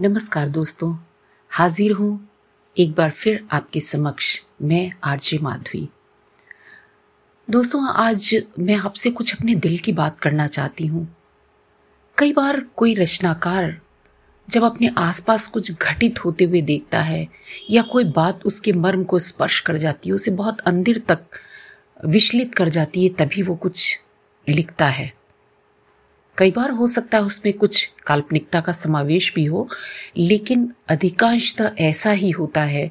नमस्कार दोस्तों, हाजिर हूँ एक बार फिर आपके समक्ष मैं आरजे माधवी। दोस्तों, आज मैं आपसे कुछ अपने दिल की बात करना चाहती हूँ। कई बार कोई रचनाकार जब अपने आसपास कुछ घटित होते हुए देखता है या कोई बात उसके मर्म को स्पर्श कर जाती है, उसे बहुत अंदर तक विचलित कर जाती है, तभी वो कुछ लिखता है। कई बार हो सकता है उसमें कुछ काल्पनिकता का समावेश भी हो, लेकिन अधिकांशतः ऐसा ही होता है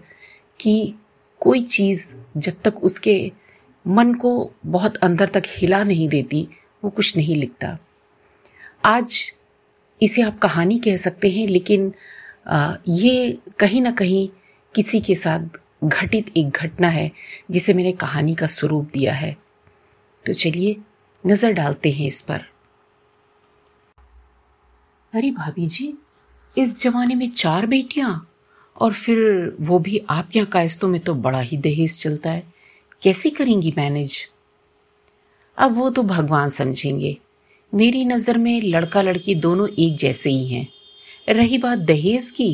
कि कोई चीज़ जब तक उसके मन को बहुत अंदर तक हिला नहीं देती, वो कुछ नहीं लिखता। आज इसे आप कहानी कह सकते हैं, लेकिन ये कहीं ना कहीं किसी के साथ घटित एक घटना है, जिसे मैंने कहानी का स्वरूप दिया है। तो चलिए नज़र डालते हैं इस पर। अरे भाभी जी, इस जमाने में चार बेटियाँ और फिर वो भी आप यहाँ कायस्तों में तो बड़ा ही दहेज चलता है। कैसे करेंगी मैनेज? अब वो तो भगवान समझेंगे। मेरी नज़र में लड़का लड़की दोनों एक जैसे ही हैं। रही बात दहेज की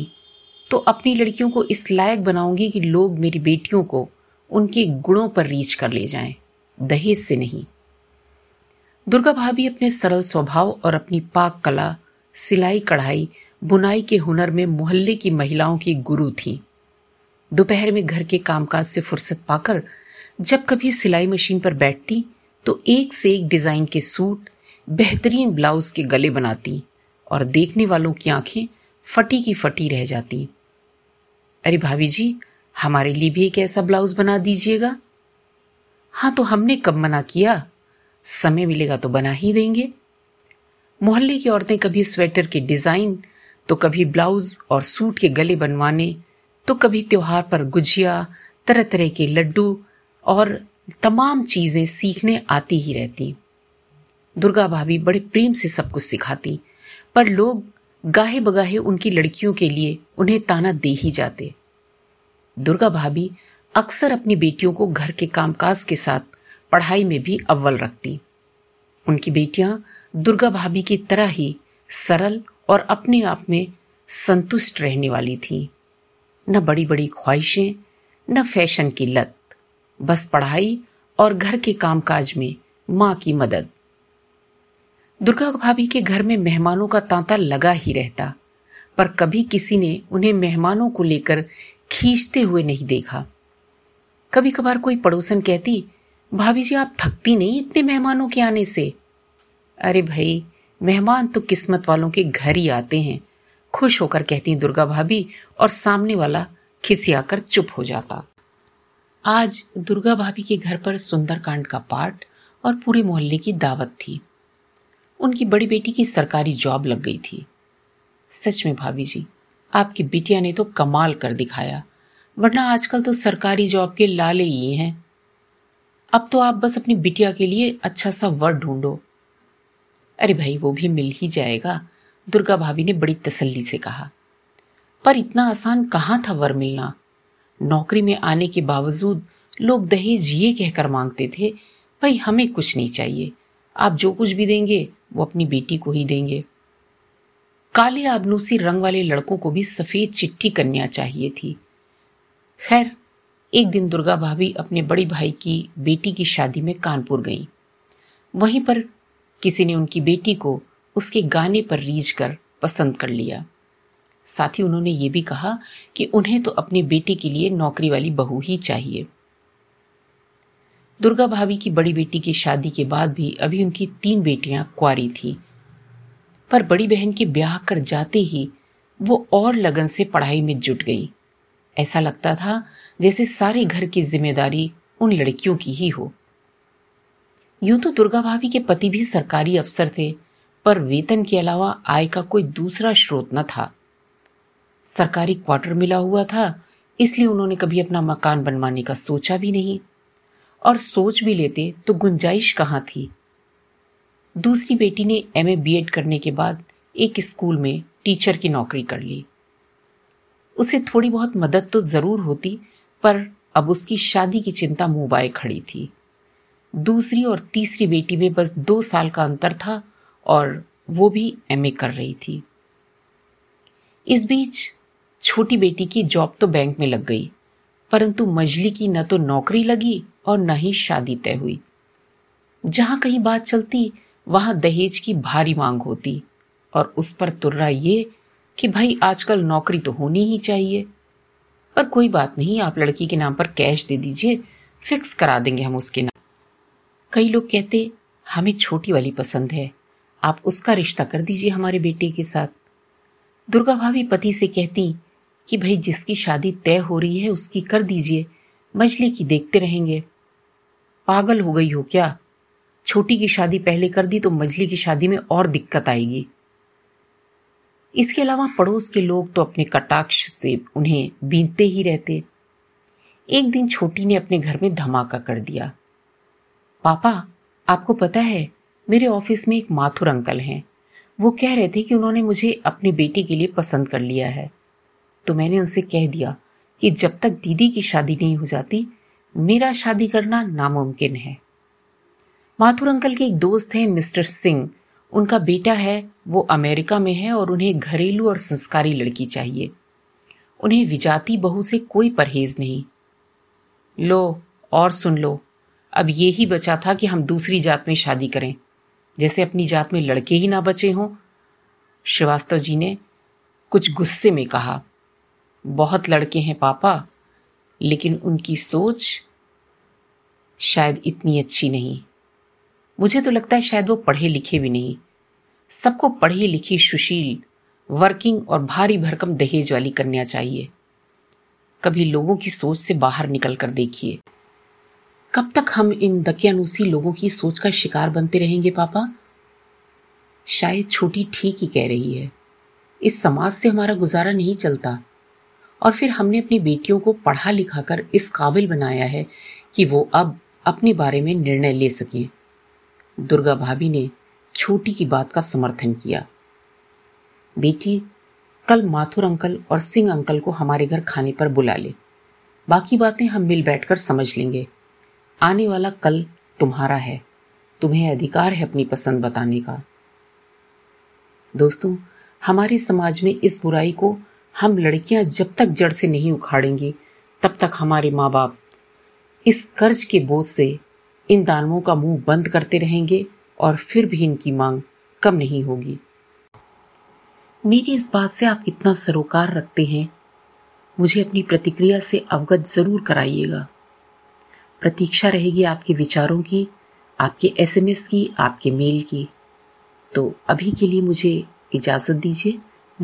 तो अपनी लड़कियों को इस लायक बनाऊँगी कि लोग मेरी बेटियों को उनके गुणों पर रीच कर ले जाएँ। दहेज से नहीं। दुर्गा भाभी अपने सरल स्वभाव और अपनी पाक कला सिलाई, कढ़ाई, बुनाई के हुनर में मोहल्ले की महिलाओं की गुरु थी। दोपहर में घर के कामकाज से फुर्सत पाकर जब कभी सिलाई मशीन पर बैठती तो एक से एक डिज़ाइन के सूट, बेहतरीन ब्लाउज के गले बनाती और देखने वालों की आँखें फटी की फटी रह जाती। अरे भाभी जी, हमारे लिए भी एक ऐसा ब्लाउज बना दीजिएगा। हाँ तो हमने कब मना किया? समय मिलेगा तो बना ही देंगे। मोहल्ले की औरतें कभी स्वेटर के डिज़ाइन तो कभी ब्लाउज और सूट के गले बनवाने तो कभी त्योहार पर गुजिया तरह तरह के लड्डू और तमाम चीज़ें सीखने आती ही रहती। दुर्गा भाभी बड़े प्रेम से सब कुछ सिखाती, पर लोग गाहे बगाहे उनकी लड़कियों के लिए उन्हें ताना दे ही जाते। दुर्गा भाभी अक्सर अपनी बेटियों को घर के कामकाज के साथ पढ़ाई में भी अव्वल रखती। उनकी बेटियाँ दुर्गा भाभी की तरह ही सरल और अपने आप में संतुष्ट रहने वाली थी। न बड़ी बड़ी ख्वाहिशें, न फ़ैशन की लत, बस पढ़ाई और घर के कामकाज में माँ की मदद। दुर्गा भाभी के घर में मेहमानों का तांता लगा ही रहता, पर कभी किसी ने उन्हें मेहमानों को लेकर खींचते हुए नहीं देखा। कभी कभार कोई पड़ोसन कहती, भाभी जी, आप थकती नहीं इतने मेहमानों के आने से? अरे भाई, मेहमान तो किस्मत वालों के घर ही आते हैं। खुश होकर कहती दुर्गा भाभी, और सामने वाला खिसियाकर चुप हो जाता। आज दुर्गा भाभी के घर पर सुंदरकांड का पाठ और पूरे मोहल्ले की दावत थी। उनकी बड़ी बेटी की सरकारी जॉब लग गई थी। सच में भाभी जी, आपकी बिटिया ने तो कमाल कर दिखाया, वरना आजकल तो सरकारी जॉब के लाले ही हैं। अब तो आप बस अपनी बिटिया के लिए अच्छा सा वर्ड ढूंढो। अरे भाई, वो भी मिल ही जाएगा। दुर्गा भाभी ने बड़ी तसल्ली से कहा। पर इतना आसान कहाँ था वर मिलना? नौकरी में आने के बावजूद लोग दहेज ये कहकर मांगते थे, भाई, हमें कुछ नहीं चाहिए। आप जो कुछ भी देंगे, वो अपनी बेटी को ही देंगे। काले आबनूसी रंग वाले लड़कों को भी सफ़ेद चिट्ठी कन्या चाहिए थी। खैर, एक दिन दुर्गा भाभी अपने बड़े भाई की बेटी की शादी में कानपुर गई। वहीं पर किसी ने उनकी बेटी को उसके गाने पर रीझ कर पसंद कर लिया। साथ ही उन्होंने ये भी कहा कि उन्हें तो अपनी बेटी के लिए नौकरी वाली बहू ही चाहिए। दुर्गा भाभी की बड़ी बेटी की शादी के बाद भी अभी उनकी तीन बेटियाँ कुआरी थी। पर बड़ी बहन के ब्याह कर जाते ही वो और लगन से पढ़ाई में जुट गई। ऐसा लगता था जैसे सारे घर की ज़िम्मेदारी उन लड़कियों की ही हो। यूँ तो दुर्गा भाभी के पति भी सरकारी अफसर थे, पर वेतन के अलावा आय का कोई दूसरा स्रोत न था। सरकारी क्वार्टर मिला हुआ था, इसलिए उन्होंने कभी अपना मकान बनवाने का सोचा भी नहीं। और सोच भी लेते तो गुंजाइश कहाँ थी? दूसरी बेटी ने एम एमए बीएड करने के बाद एक स्कूल में टीचर की नौकरी कर ली। उसे थोड़ी बहुत मदद तो ज़रूर होती, पर अब उसकी शादी की चिंता मुँह खड़ी थी। दूसरी और तीसरी बेटी में बस दो साल का अंतर था और वो भी एमए कर रही थी। इस बीच छोटी बेटी की जॉब तो बैंक में लग गई, परंतु मजली की न तो नौकरी लगी और न ही शादी तय हुई। जहाँ कहीं बात चलती, वहाँ दहेज की भारी मांग होती और उस पर तुर्रा ये कि भाई आजकल नौकरी तो होनी ही चाहिए। पर कोई बात नहीं, आप लड़की के नाम पर कैश दे दीजिए, फिक्स करा देंगे हम उसके नाम। कई लोग कहते, हमें छोटी वाली पसंद है। आप उसका रिश्ता कर दीजिए हमारे बेटे के साथ। दुर्गा भाभी पति से कहती कि, भाई, जिसकी शादी तय हो रही है, उसकी कर दीजिए। मजली की देखते रहेंगे। पागल हो गई हो क्या? छोटी की शादी पहले कर दी तो मजली की शादी में और दिक्कत आएगी। इसके अलावा पड़ोस के लोग तो अपने कटाक्ष से उन्हें बीनते ही रहते। एक दिन छोटी ने अपने घर में धमाका कर दिया। पापा, आपको पता है, मेरे ऑफ़िस में एक माथुर अंकल हैं। वो कह रहे थे कि उन्होंने मुझे अपनी बेटी के लिए पसंद कर लिया है। तो मैंने उनसे कह दिया कि जब तक दीदी की शादी नहीं हो जाती, मेरा शादी करना नामुमकिन है। माथुर अंकल के एक दोस्त हैं, मिस्टर सिंह। उनका बेटा है, वो अमेरिका में है और उन्हें घरेलू और संस्कारी लड़की चाहिए। उन्हें विजाती बहू से कोई परहेज नहीं। लो, और सुन लो। अब ये ही बचा था कि हम दूसरी जात में शादी करें। जैसे अपनी जात में लड़के ही ना बचे हों। श्रीवास्तव जी ने कुछ गुस्से में कहा, बहुत लड़के हैं पापा, लेकिन उनकी सोच शायद इतनी अच्छी नहीं। मुझे तो लगता है शायद वो पढ़े लिखे भी नहीं। सबको पढ़ी लिखी सुशील, वर्किंग और भारी भरकम दहेज वाली कन्या चाहिए। कभी लोगों की सोच से बाहर निकल कर देखिए। कब तक हम इन दकियानुसी लोगों की सोच का शिकार बनते रहेंगे, पापा? शायद छोटी ठीक ही कह रही है। इस समाज से हमारा गुजारा नहीं चलता। और फिर हमने अपनी बेटियों को पढ़ा लिखा कर इस काबिल बनाया है कि वो अब अपने बारे में निर्णय ले सकें। दुर्गा भाभी ने छोटी की बात का समर्थन किया। बेटी, कल माथुर अंकल और सिंह अंकल को हमारे घर खाने पर बुला ले। बाकी बातें हम मिल बैठकर समझ लेंगे। आने वाला कल तुम्हारा है। तुम्हें अधिकार है अपनी पसंद बताने का। दोस्तों, हमारे समाज में इस बुराई को हम लड़कियाँ जब तक जड़ से नहीं उखाड़ेंगे, तब तक हमारे माँ बाप इस कर्ज के बोझ से इन दानवों का मुँह बंद करते रहेंगे और फिर भी इनकी मांग कम नहीं होगी। मेरी इस बात से आप कितना सरोकार रखते हैं। मुझे अपनी प्रतिक्रिया से अवगत ज़रूर कराइएगा। प्रतीक्षा रहेगी आपके विचारों की, आपके एसएमएस की, आपके मेल की। तो अभी के लिए मुझे इजाज़त दीजिए।